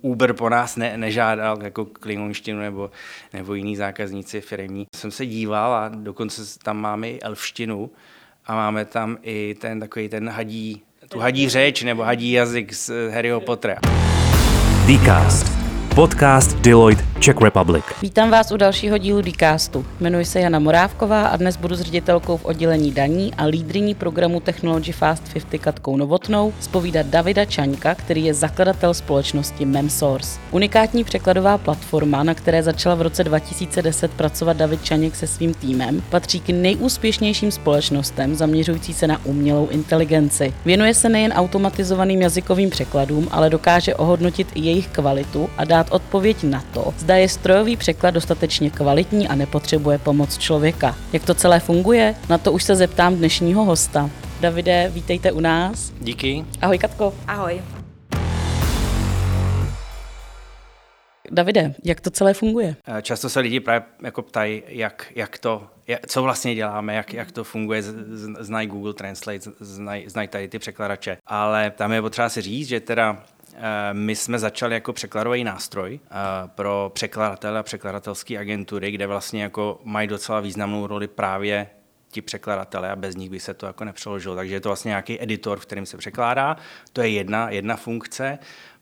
Uber po nás ne, nežádal jako klingonštinu nebo, nebo jiný zákazníci firmní. Jsem se díval a dokonce tam máme i elfštinu a máme tam i ten takový ten hadí, tu hadí řeč nebo hadí jazyk z Harryho Pottera. Dcast Podcast Deloitte Czech Republic. Vítám vás u dalšího dílu Dcastu. Jmenuji se Jana Morávková a dnes budu s ředitelkou v oddělení daní a lídriní programu Technology Fast 50 Katkou Novotnou spovídat Davida Čaňka, který je zakladatel společnosti Memsource. Unikátní překladová platforma, na které začala v roce 2010 pracovat David Čaněk se svým týmem, patří k nejúspěšnějším společnostem zaměřující se na umělou inteligenci. Věnuje se nejen automatizovaným jazykovým překladům, ale dokáže ohodnotit i jejich kvalitu a dát odpověď na to, zda je strojový překlad dostatečně kvalitní a nepotřebuje pomoc člověka. Jak to celé funguje? Na to už se zeptám dnešního hosta. Davide, vítejte u nás. Díky. Ahoj Katko. Ahoj. Davide, jak to celé funguje? Eh, často se lidi právě jako ptají, jak, jak to, jak, co vlastně děláme, jak, jak to funguje, znají Google Translate, znají, znají tady ty překladače. Ale tam je potřeba si říct, že teda my jsme začali jako překladový nástroj eh, pro překladatele a překladatelské agentury, kde vlastně jako mají docela významnou roli právě ti překladatelé a bez nich by se to jako nepřeložilo. Takže je to vlastně nějaký editor, v kterým se překládá. To je jedna, jedna funkce.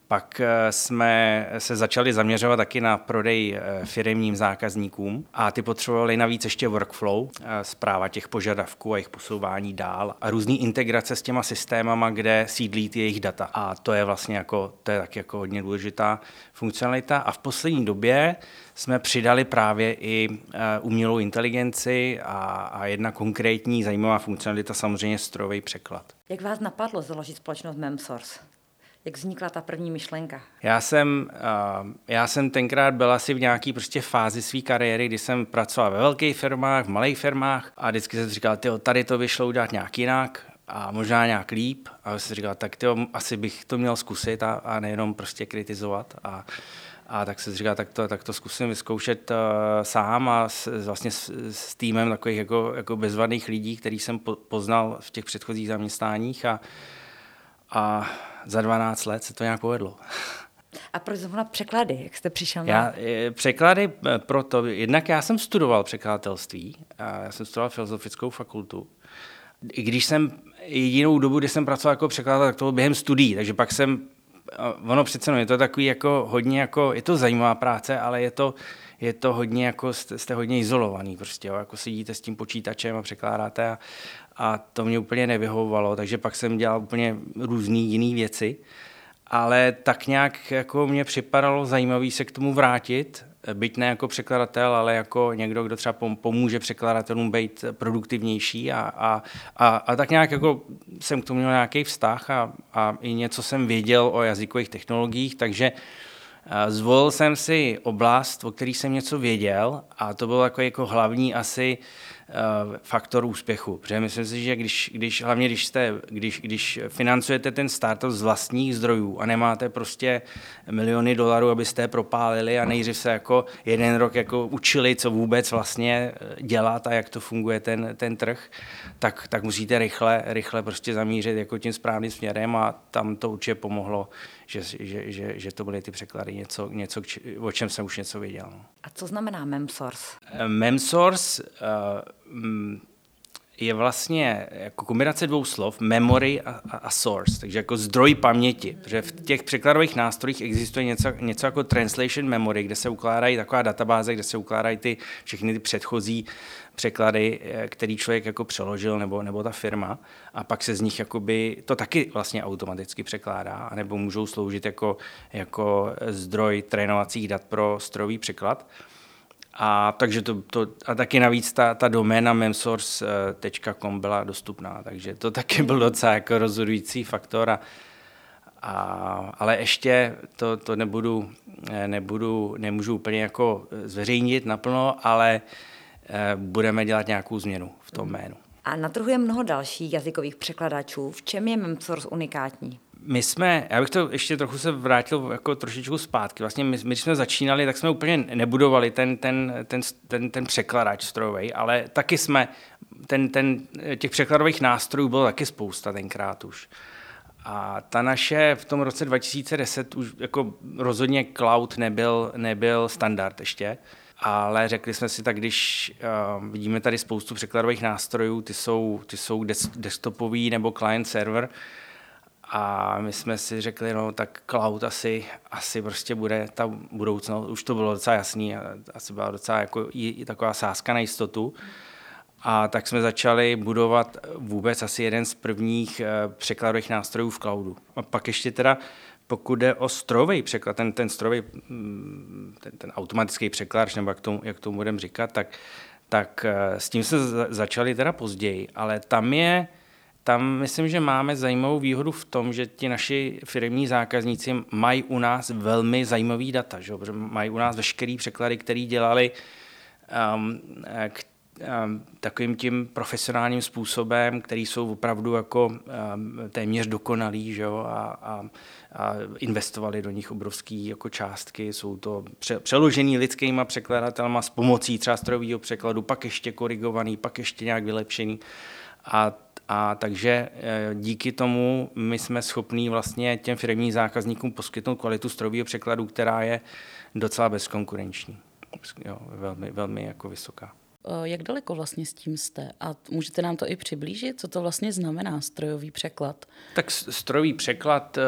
Pak eh, jsme se začali zaměřovat taky na prodej eh, firmním zákazníkům a ty potřebovali navíc ještě workflow, eh, zpráva těch požadavků a jejich posouvání dál a různý integrace s těma systémama, kde sídlí ty jejich data. A to je vlastně jako, to je taky jako hodně důležitá funkcionalita. A v poslední době jsme přidali právě i umělou inteligenci a, a jedna konkrétní zajímavá funkcionalita, samozřejmě strojový překlad. Jak vás napadlo založit společnost Memsource? Jak vznikla ta první myšlenka? Já jsem, uh, já jsem tenkrát byl asi v nějaké prostě fázi své kariéry, kdy jsem pracoval ve velkých firmách, v malých firmách a vždycky jsem říkal, tyjo, tady to vyšlo udělat nějak jinak a možná nějak líp. A jsem říkal, tak tyjo, asi bych to měl zkusit a, a nejenom prostě kritizovat. A, a tak se říká, tak to, tak to zkusím vyzkoušet uh, sám a s, vlastně s, s týmem takových jako, jako bezvadných lidí, který jsem po, poznal v těch předchozích zaměstnáních a, a za 12 let se to nějak povedlo. A proč zrovna překlady? Jak jste přišel na... Já, eh, překlady eh, proto, jednak já jsem studoval překladatelství, a já jsem studoval filozofickou fakultu. I když jsem jedinou dobu, kdy jsem pracoval jako překladatel, tak to bylo během studií, takže pak jsem, ono přece no, je to takový jako hodně jako, je to zajímavá práce, ale je to, je to hodně jako, jste, jste hodně izolovaný prostě, jo, jako sedíte s tím počítačem a překládáte a, a to mě úplně nevyhovovalo, takže pak jsem dělal úplně různé jiné věci, ale tak nějak jako mě připadalo zajímavý se k tomu vrátit, byť ne jako překladatel, ale jako někdo, kdo třeba pomůže překladatelům být produktivnější a, a, a, a tak nějak jako jsem k tomu měl nějaký vztah a, a i něco jsem věděl o jazykových technologiích, takže zvolil jsem si oblast, o který jsem něco věděl a to bylo jako, jako hlavní asi faktor úspěchu. Protože myslím si, že když, když hlavně když, jste, když, když financujete ten startup z vlastních zdrojů a nemáte prostě miliony dolarů, abyste je propálili a nejdřív se jako jeden rok jako učili, co vůbec vlastně eh, dělat a jak to funguje ten, ten trh, tak, tak musíte rychle, rychle prostě zamířit jako tím správným směrem a tam to určitě pomohlo, že, že, že, že to byly ty překlady něco, něco, o čem jsem už něco věděl. No. A co znamená Memsource? Eh, Memsource uh, je vlastně jako kombinace dvou slov, memory a, a, a source, takže jako zdroj paměti, protože v těch překladových nástrojích existuje něco, něco jako translation memory, kde se ukládají taková databáze, kde se ukládají ty všechny ty předchozí překlady, eh, který člověk jako přeložil nebo, nebo ta firma a pak se z nich jakoby, to taky vlastně automaticky překládá, nebo můžou sloužit jako, jako zdroj trénovacích dat pro strojový překlad. A takže to, to a taky navíc ta, ta doména memsource.com byla dostupná, takže to taky byl docela jako rozhodující faktor. A, a, ale ještě to, to nebudu, nebudu, nemůžu úplně jako zveřejnit naplno, ale eh, budeme dělat nějakou změnu v tom jménu. A na trhu je mnoho dalších jazykových překladačů. V čem je Memsource unikátní? My jsme, já bych to ještě trochu se vrátil jako trošičku zpátky. Vlastně my, my když jsme začínali, tak jsme úplně nebudovali ten, ten, ten, ten, ten překladač strojový, ale taky jsme, ten, ten, těch překladových nástrojů bylo taky spousta tenkrát už. A ta naše v tom roce 2010 už jako rozhodně cloud nebyl, nebyl standard ještě, ale řekli jsme si tak, když uh, vidíme tady spoustu překladových nástrojů, ty jsou, ty jsou des, desktopový nebo client server, a my jsme si řekli, no tak cloud asi, asi prostě bude ta budoucnost. Už to bylo docela jasný, asi byla docela jako i, i taková sázka na jistotu. A tak jsme začali budovat vůbec asi jeden z prvních eh, překladových nástrojů v cloudu. A pak ještě teda, pokud jde o strojový překlad, ten, ten strojový, mm, ten, ten automatický překladač, nebo jak tomu, jak tomu budeme říkat, tak, tak eh, s tím se začali teda později, ale tam je, tam myslím, že máme zajímavou výhodu v tom, že ti naši firmní zákazníci mají u nás velmi zajímavý data, že? mají u nás veškerý překlady, které dělali um, k, um, takovým tím profesionálním způsobem, který jsou opravdu jako um, téměř dokonalý že? A, a, a investovali do nich obrovské jako částky. Jsou to pře- přeložený lidskýma překladatelma s pomocí třeba strojového překladu, pak ještě korigovaný, pak ještě nějak vylepšený. A a takže eh, díky tomu my jsme schopní vlastně těm firmním zákazníkům poskytnout kvalitu strojového překladu, která je docela bezkonkurenční. Jo, velmi, velmi jako vysoká. Eh, jak daleko vlastně s tím jste? A můžete nám to i přiblížit? Co to vlastně znamená strojový překlad? Tak strojový překlad, eh,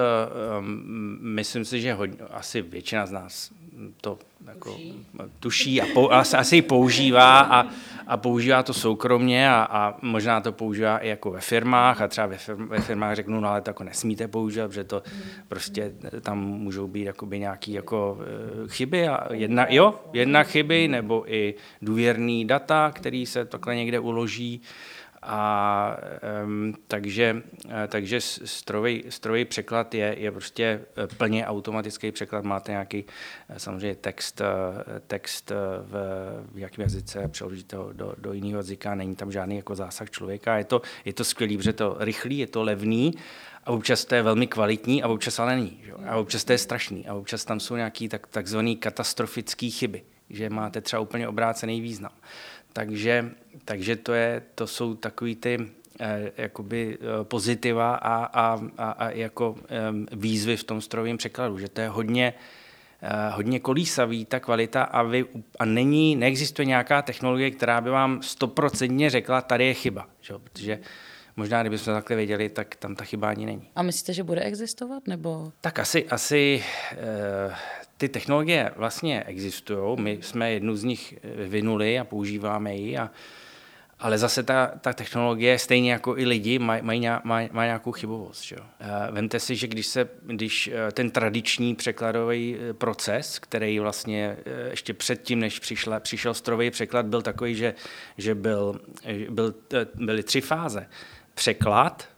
myslím si, že hodně, asi většina z nás to jako tuší, tuší a pou, asi ji používá a, a používá to soukromně a, a možná to používá i jako ve firmách a třeba ve, firm, ve firmách řeknu, no ale to jako nesmíte používat, protože to hmm. prostě tam můžou být jakoby nějaký jako eh, chyby a jedna, jo, jedna chyby nebo i důvěrný data, který se takhle někde uloží a um, takže, takže strojový, strojový překlad je, je prostě e, plně automatický překlad. Máte nějaký e, samozřejmě text, text v, v jakém jazyce, přeložíte ho do, do jiného jazyka, není tam žádný jako zásah člověka. Je to, je to skvělý, protože to rychlý, je to levný a občas to je velmi kvalitní a občas ale není. Že? A občas to je strašný a občas tam jsou nějaké tak, takzvané katastrofické chyby, že máte třeba úplně obrácený význam. Takže, takže to, je, to jsou takový ty eh, jakoby eh, pozitiva a, a, a, a jako eh, výzvy v tom strojovém překladu, že to je hodně, hodně kolísavý, ta kvalita a, vy, a není, neexistuje nějaká technologie, která by vám stoprocentně řekla, tady je chyba, že? protože možná, kdybychom takhle věděli, tak tam ta chyba ani není. A myslíte, že bude existovat? nebo? Tak asi, asi eh, ty technologie vlastně existují, my jsme jednu z nich vynuli a používáme ji, a, ale zase ta, ta technologie, stejně jako i lidi, mají maj, maj, maj nějakou chybovost. Že? Vemte si, že když, se, když eh, ten tradiční překladový eh, proces, který vlastně eh, ještě předtím, než přišla, přišel strojový překlad, byl takový, že, že byl, byl, byly tři fáze. Překlad,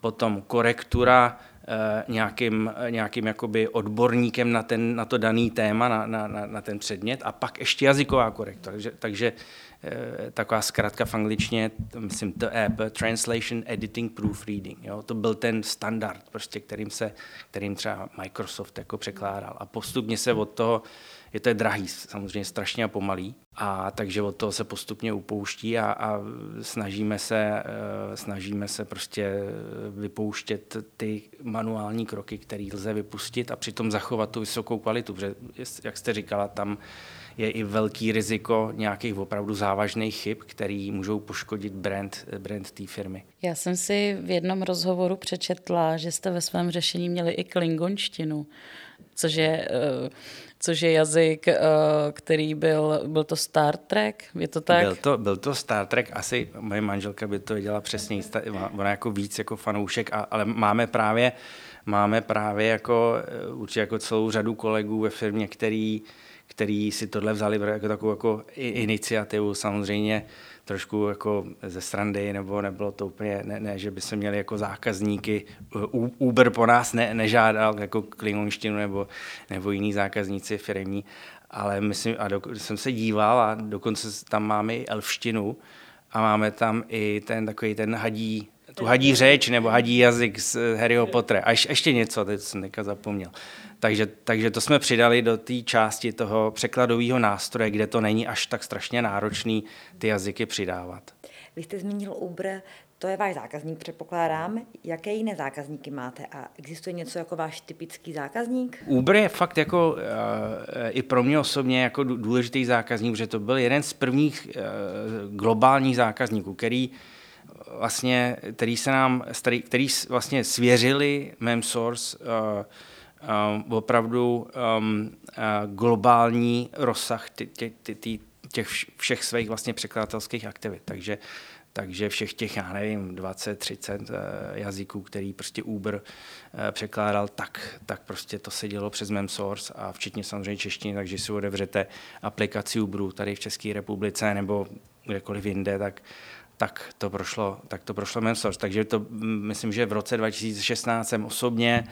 potom korektura, Eh, nějakým, nějakým jakoby odborníkem na, ten, na to daný téma, na, na, na ten předmět a pak ještě jazyková korektura. Takže, takže eh, taková zkrátka v angličtině, myslím, TEP, Translation, Editing, Proofreading. Jo? To byl ten standard, prostě, kterým, se, kterým třeba Microsoft jako překládal. A postupně se od toho je to je drahý, samozřejmě strašně a pomalý, a takže od toho se postupně upouští a, a snažíme, se, uh, snažíme se prostě vypouštět ty manuální kroky, které lze vypustit a přitom zachovat tu vysokou kvalitu, protože, jak jste říkala, tam je i velký riziko nějakých opravdu závažných chyb, které můžou poškodit brand, brand té firmy. Já jsem si v jednom rozhovoru přečetla, že jste ve svém řešení měli i klingonštinu, což je uh, což je jazyk, eh, který byl, byl to Star Trek, je to tak? Byl to, byl to Star Trek, asi moje manželka by to věděla přesně, ona jako víc jako fanoušek, ale máme právě, máme právě jako eh, určitě jako celou řadu kolegů ve firmě, který, který si tohle vzali jako takovou jako iniciativu samozřejmě, trošku jako ze srandy, nebo nebylo to úplně, ne, ne že by se měli jako zákazníky, Uber po nás ne, nežádal jako klingonštinu nebo, nebo jiný zákazníci firmní, ale myslím, a do, jsem se díval a dokonce tam máme i elfštinu a máme tam i ten takový ten hadí, tu hadí řeč nebo hadí jazyk z Harryho Pottera. A ještě něco, teď jsem teďka zapomněl. Takže, takže to jsme přidali do té části toho překladového nástroje, kde to není až tak strašně náročný ty jazyky přidávat. Vy jste zmínil Uber, To je váš zákazník, předpokládám. Jaké jiné zákazníky máte a existuje něco jako váš typický zákazník? Uber je fakt jako uh, i pro mě osobně jako důležitý zákazník, protože to byl jeden z prvních uh, globálních zákazníků, který vlastně, který se nám, který, který vlastně svěřili MemSource uh, um, opravdu um, uh, globální rozsah ty, ty, ty, ty, těch všech svých vlastně překladatelských aktivit. Takže takže všech těch, já nevím, 20, 30 uh, jazyků, který prostě Uber uh, překládal, tak, tak prostě to se dělo přes MemSource a včetně samozřejmě češtiny, takže si otevřete aplikaci Uberu tady v České republice nebo kdekoliv jinde, tak, tak to prošlo, tak to prošlo MemSource. Takže to, myslím, že v roce 2016 jsem osobně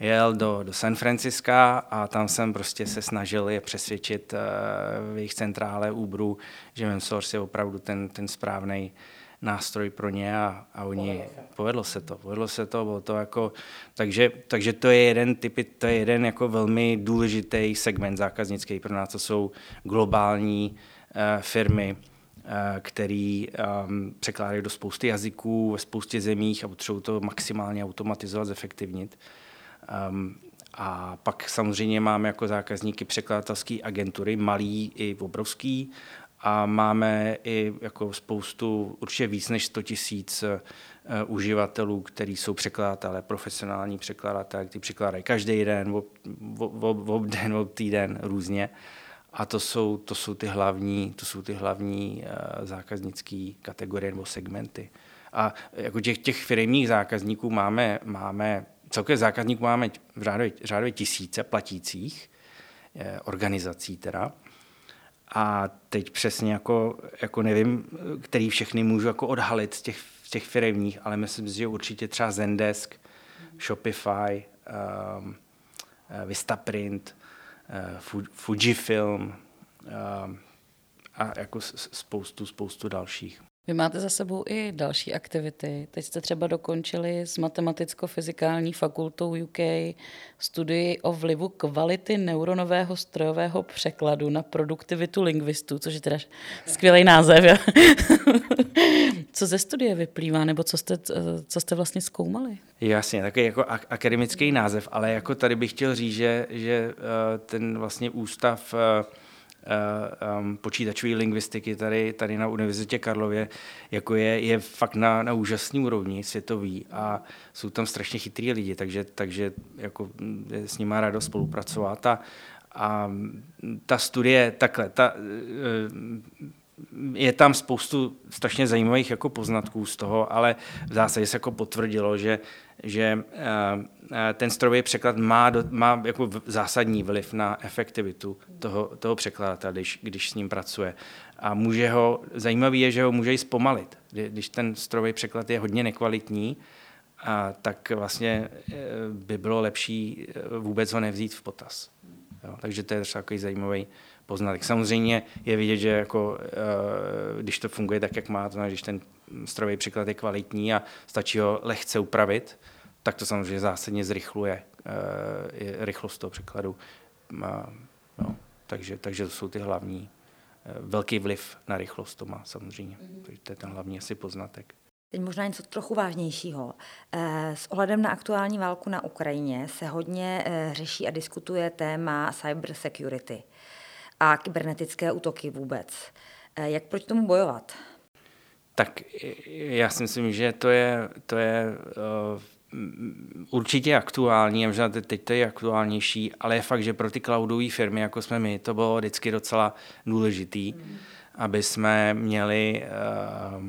jel do, do San Franciska a tam jsem prostě se snažil je přesvědčit uh, v jejich centrále Uberu, že MemSource je opravdu ten, ten správný nástroj pro ně a, a oni, povedlo se to, povedlo se to, bylo to jako, takže, takže to je jeden typ, to je jeden jako velmi důležitý segment zákaznický pro nás, to jsou globální uh, firmy, Eh, který um, překládají do spousty jazyků ve spoustě zemích a potřebují to maximálně automatizovat, zefektivnit. Um, a pak samozřejmě máme jako zákazníky překladatelské agentury, malý i obrovský, a máme i jako spoustu, určitě víc než 100 tisíc uh, uživatelů, kteří jsou překladatelé, profesionální překladatelé, kteří překládají každý den, ob, ob, ob den, ob týden různě. Uh, a to jsou, to jsou ty hlavní, to jsou ty hlavní uh, zákaznické kategorie nebo segmenty. A jako těch, těch firmních zákazníků máme, máme celkově zákazníků máme v řádově, řádově tisíce platících eh, organizací teda. A teď přesně jako, jako nevím, který všechny můžu jako odhalit z těch, těch firmních, ale myslím si, že určitě třeba Zendesk, Shopify, um, Vistaprint, Eh, Fujifilm eh, a jako spoustu, spoustu dalších. Vy máte za sebou i další aktivity. Teď jste třeba dokončili s Matematicko-fyzikální fakultou UK studii o vlivu kvality neuronového strojového překladu na produktivitu lingvistů, což je teda skvělý název. co ze studie vyplývá, nebo co jste, co jste vlastně zkoumali? Jasně, takový jako akademický název, ale jako tady bych chtěl říct, že, že eh, ten vlastně ústav eh, um, počítačové lingvistiky tady, tady na Univerzitě Karlově, jako je, je fakt na, na úžasný úrovni světový a jsou tam strašně chytrý lidi, takže, takže jako je s nimi radost spolupracovat a, a ta studie, takhle, ta, je tam spoustu strašně zajímavých jako poznatků z toho, ale v zásadě se jako potvrdilo, že, že eh, eh, ten strojový překlad má, do, má jako zásadní vliv na efektivitu toho, toho překladatele, když, když s ním pracuje. A může ho, zajímavý je, že ho může i zpomalit. Když ten strojový překlad je hodně nekvalitní, a tak vlastně eh, by bylo lepší vůbec ho nevzít v potaz. Jo, takže to je takový zajímavý poznatek. Samozřejmě je vidět, že jako, eh, když to funguje tak, jak má, to znamená, když ten strojový překlad je kvalitní a stačí ho lehce upravit, tak to samozřejmě zásadně zrychluje eh, rychlost toho překladu. No, takže, takže to jsou ty hlavní, eh, velký vliv na rychlost to má samozřejmě. Mm-hmm. Takže to je ten hlavní asi poznatek. Teď možná něco trochu vážnějšího. S ohledem na aktuální válku na Ukrajině se hodně řeší a diskutuje téma cyber security a kybernetické útoky vůbec. Eh, jak proti tomu bojovat? Tak já si myslím, že to je, to je uh, určitě aktuální, možná teď to je aktuálnější, ale je fakt, že pro ty cloudové firmy, jako jsme my, to bylo vždycky docela důležitý, mm. aby jsme měli, uh,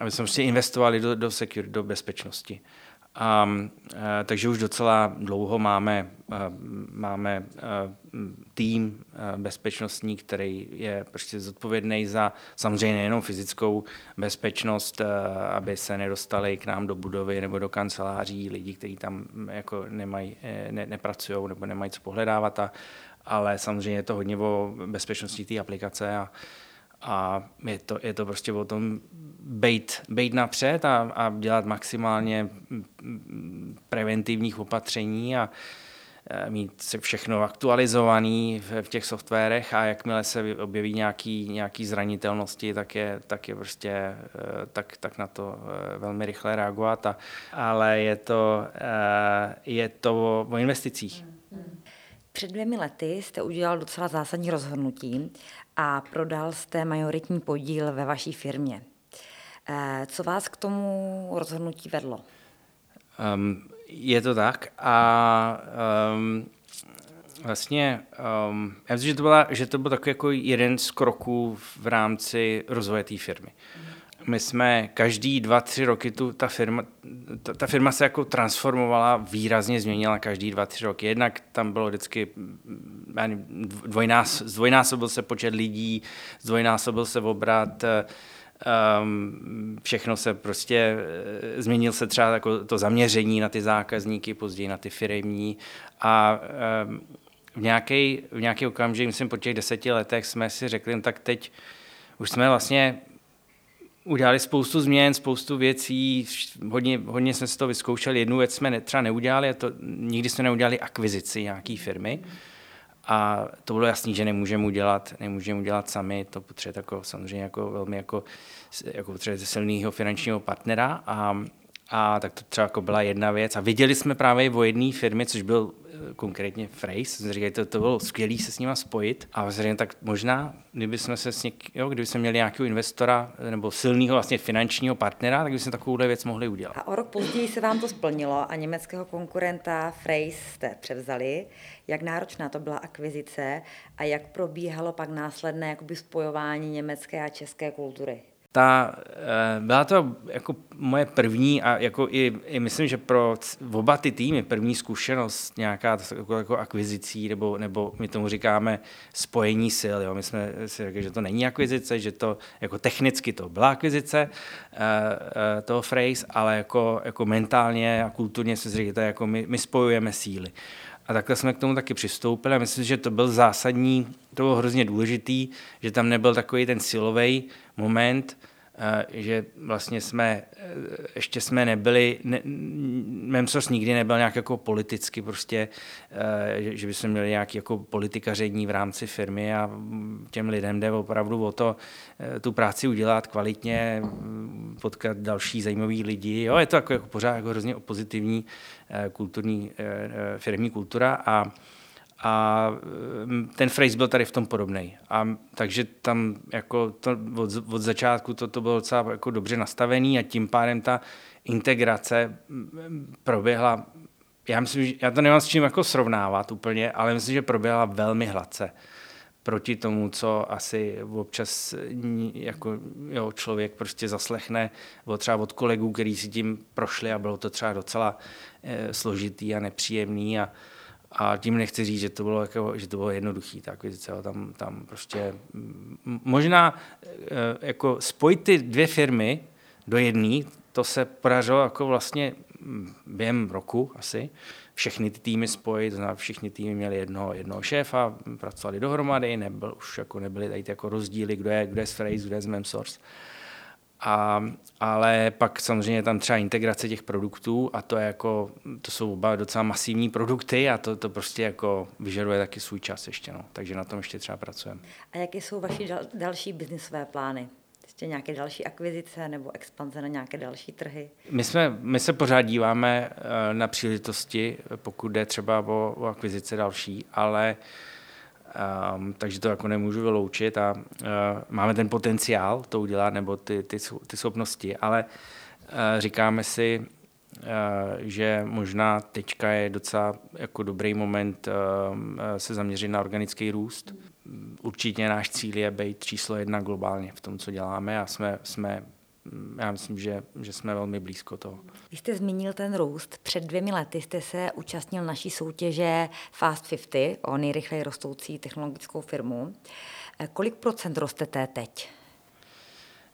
aby jsme prostě investovali do, do, security, do bezpečnosti. A, a, takže už docela dlouho máme, a, máme a, tým a, bezpečnostní, který je prostě zodpovědný za samozřejmě nejenom fyzickou bezpečnost, aby se nedostali k nám do budovy nebo do kanceláří lidi, kteří tam jako nemají, e, ne, nepracují nebo nemají co pohledávat, a, ale samozřejmě je to hodně o bezpečnosti té aplikace a, a je to, je to prostě o tom bejt, bejt napřed a, a dělat maximálně preventivních opatření a eh, mít všechno aktualizovaný v, v těch softwarech a jakmile se objeví nějaký, nějaký zranitelnosti, tak je, tak je prostě, eh, tak, tak na to velmi rychle reagovat. A, ale je to, je to o, o investicích. Před dvěmi lety jste udělal docela zásadní rozhodnutí a prodal jste majoritní podíl ve vaší firmě. Co vás k tomu rozhodnutí vedlo? Um, je to tak a um, vlastně um, já myslím, že to, byla, že to byl takový jako jeden z kroků v rámci rozvoje té firmy. My jsme každý dva, tři roky tu, ta, firma, ta, ta firma se jako transformovala, výrazně změnila každý dva, tři roky. Jednak tam bylo vždycky, dvojnás, zdvojnásobil se počet lidí, zdvojnásobil se obrat, Um, všechno se prostě, eh, změnil se třeba jako to zaměření na ty zákazníky, později na ty firmní a um, v nějaký, v nějaký okamžik, myslím po těch deseti letech jsme si řekli, no tak teď už jsme vlastně udělali spoustu změn, spoustu věcí, hodně, hodně jsme si to vyzkoušeli. Jednu věc jsme třeba neudělali, a to nikdy jsme neudělali akvizici nějaké firmy. A to bylo jasný, že nemůžeme udělat, nemůžeme udělat sami, to potřebuje jako, samozřejmě jako velmi jako, jako potřebuje silného finančního partnera a, a tak to třeba jako byla jedna věc. A viděli jsme právě o jedné firmě, což byl eh, konkrétně Phrase, jsme říkali, to, to bylo skvělé se s nima spojit. A vlastně tak možná, kdyby jsme se s něk, jo, kdyby jsme měli nějakého investora nebo silného vlastně finančního partnera, tak by jsme takovouhle věc mohli udělat. A o rok později se vám to splnilo a německého konkurenta Phrase jste převzali. Jak náročná to byla akvizice a jak probíhalo pak následné jakoby spojování německé a české kultury? Ta, eh, byla to jako moje první a jako i, i myslím, že pro oba ty týmy první zkušenost nějaká jako, jako akvizicí nebo, nebo my tomu říkáme spojení sil. Jo. My jsme si řekli, že to není akvizice, že to jako technicky to byla akvizice uh, uh, toho phrase, ale jako, jako mentálně a kulturně jsme si že jako my, my spojujeme síly. A takhle jsme k tomu taky přistoupili a myslím, že to byl zásadní, to bylo hrozně důležitý, že tam nebyl takový ten silový moment, eh, že vlastně jsme, eh, ještě jsme nebyli, ne, Memsos nikdy nebyl nějak jako politicky prostě, eh, že by jsme měli nějaký jako politikaření v rámci firmy a těm lidem jde opravdu o to tu práci udělat kvalitně, potkat další zajímavý lidi. Jo, je to jako, jako pořád jako hrozně pozitivní kulturní firmní kultura a a mm, ten phrase byl tady v tom podobný. A takže tam jako to od, od začátku to, to bylo docela jako dobře nastavený a tím pádem ta integrace mm, proběhla, já myslím, že já to nemám s čím jako srovnávat úplně, ale myslím, že proběhla velmi hladce proti tomu, co asi občas jako, jo, člověk prostě zaslechne od třeba od kolegů, kteří si tím prošli a bylo to třeba docela eh, složitý a nepříjemný a, a tím nechci říct, že to bylo, jako, že to bylo jednoduchý, ta akvizice. Tam, tam prostě možná e, jako spojit ty dvě firmy do jedné, to se podařilo jako vlastně během roku asi. Všechny ty týmy spojit, znamená, všichni týmy měli jednoho, jednoho šéfa, pracovali dohromady, nebyl, už jako nebyly tady jako rozdíly, kdo je, kdo je z Phrase, kdo je z Memsource. A, ale pak samozřejmě tam třeba integrace těch produktů a to je jako, to jsou oba docela masivní produkty a to, to prostě jako vyžaduje taky svůj čas ještě, no. takže na tom ještě třeba pracujeme. A jaké jsou vaše dal, další biznisové plány? Ještě nějaké další akvizice nebo expanze na nějaké další trhy? My, jsme, my se pořád díváme eh, na příležitosti, pokud jde třeba o, o akvizice další, ale uh, Um, takže to jako nemůžu vyloučit a uh, máme ten potenciál to udělat nebo ty, ty, ty schopnosti, ale uh, říkáme si, uh, že možná teďka je docela jako dobrý moment uh, se zaměřit na organický růst. Určitě náš cíl je být číslo jedna globálně v tom, co děláme a jsme, jsme já myslím, že, že jsme velmi blízko toho. Když jste zmínil ten růst, před dvěmi lety jste se účastnil naší soutěže Fast 50 o nejrychleji rostoucí technologickou firmu. Eh, kolik procent rostete teď?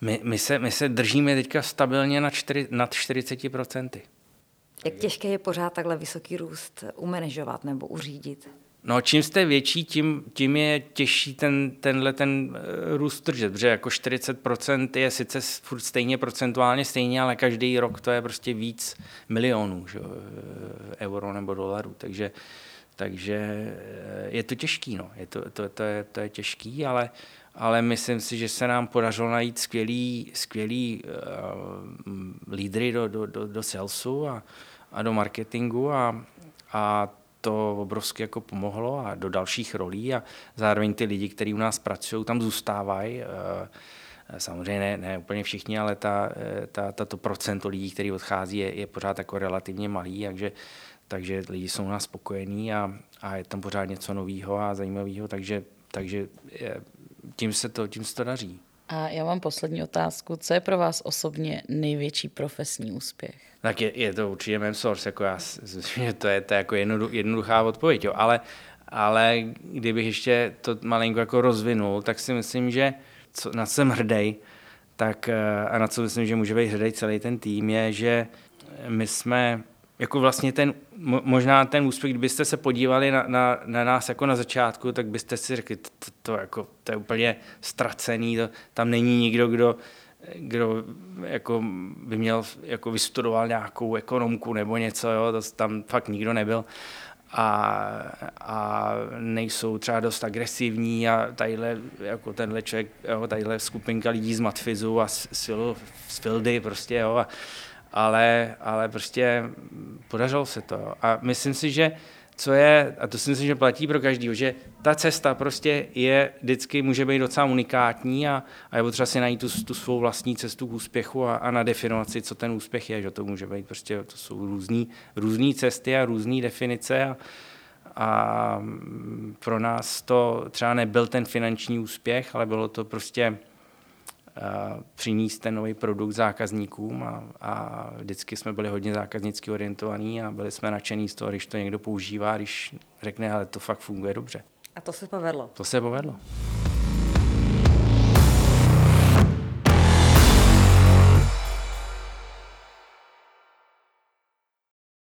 My, my, se, my se držíme teďka stabilně na čtyři, nad 40 procenty. Jak těžké je pořád takhle vysoký růst umanežovat nebo uřídit? No, čím jste větší, tím, tím je těžší ten, tenhle ten eh, růst tržeb, protože jako 40% je sice furt stejně procentuálně stejně, ale každý rok to je prostě víc milionů že, eh, euro nebo dolarů, takže takže eh, je to těžký, no. je to, to, to, je, to je těžký, ale, ale myslím si, že se nám podařilo najít skvělý, skvělý uh, lídry do, do, do, do salesu a, a do marketingu a, a to obrovsky jako pomohlo a do dalších rolí a zároveň ty lidi, kteří u nás pracují, tam zůstávají. Uh, Samozřejmě ne, ne úplně všichni, ale ta, ta, tato procento lidí, který odchází, je, je pořád jako relativně malý, takže, takže lidi jsou u nás spokojení a, a je tam pořád něco nového a zajímavého, takže, takže je, tím, se to, tím se to daří. A já mám poslední otázku. Co je pro vás osobně největší profesní úspěch? Tak je, je to určitě MemSource, jako já, to je, to je jako jednoduchá odpověď, jo. Ale, ale kdybych ještě to malinko jako rozvinul, tak si myslím, že co, na co jsem hrdý, tak eh, a na co myslím, že může být hrdý celý ten tým, je, že my jsme jako vlastně ten, možná ten úspěch, kdybyste se podívali na, na, na nás jako na začátku, tak byste si řekli, to, to, to, jako, to je úplně ztracený, to, tam není nikdo, kdo, kdo jako by měl, jako vystudoval nějakou ekonomku nebo něco, jo, to tam fakt nikdo nebyl. A, a nejsou třeba dost agresivní a tadyhle, jako tenhle člověk, jo, tadyhle skupinka lidí z Matfizu a z, z Fildy prostě, jo, a, ale, ale prostě podařilo se to. A myslím si, že co je, a to si myslím, že platí pro každého, že ta cesta prostě je, vždycky může být docela unikátní a, a je potřeba si najít tu, tu svou vlastní cestu k úspěchu a, a nadefinovat si, co ten úspěch je, že to může být prostě, to jsou různý, různý cesty a různé definice a, a pro nás to třeba nebyl ten finanční úspěch, ale bylo to prostě přinést ten nový produkt zákazníkům a, a vždycky jsme byli hodně zákaznicky orientovaní a byli jsme nadšení z toho, když to někdo používá, když řekne, ale to fakt funguje dobře. A to se povedlo. To se povedlo.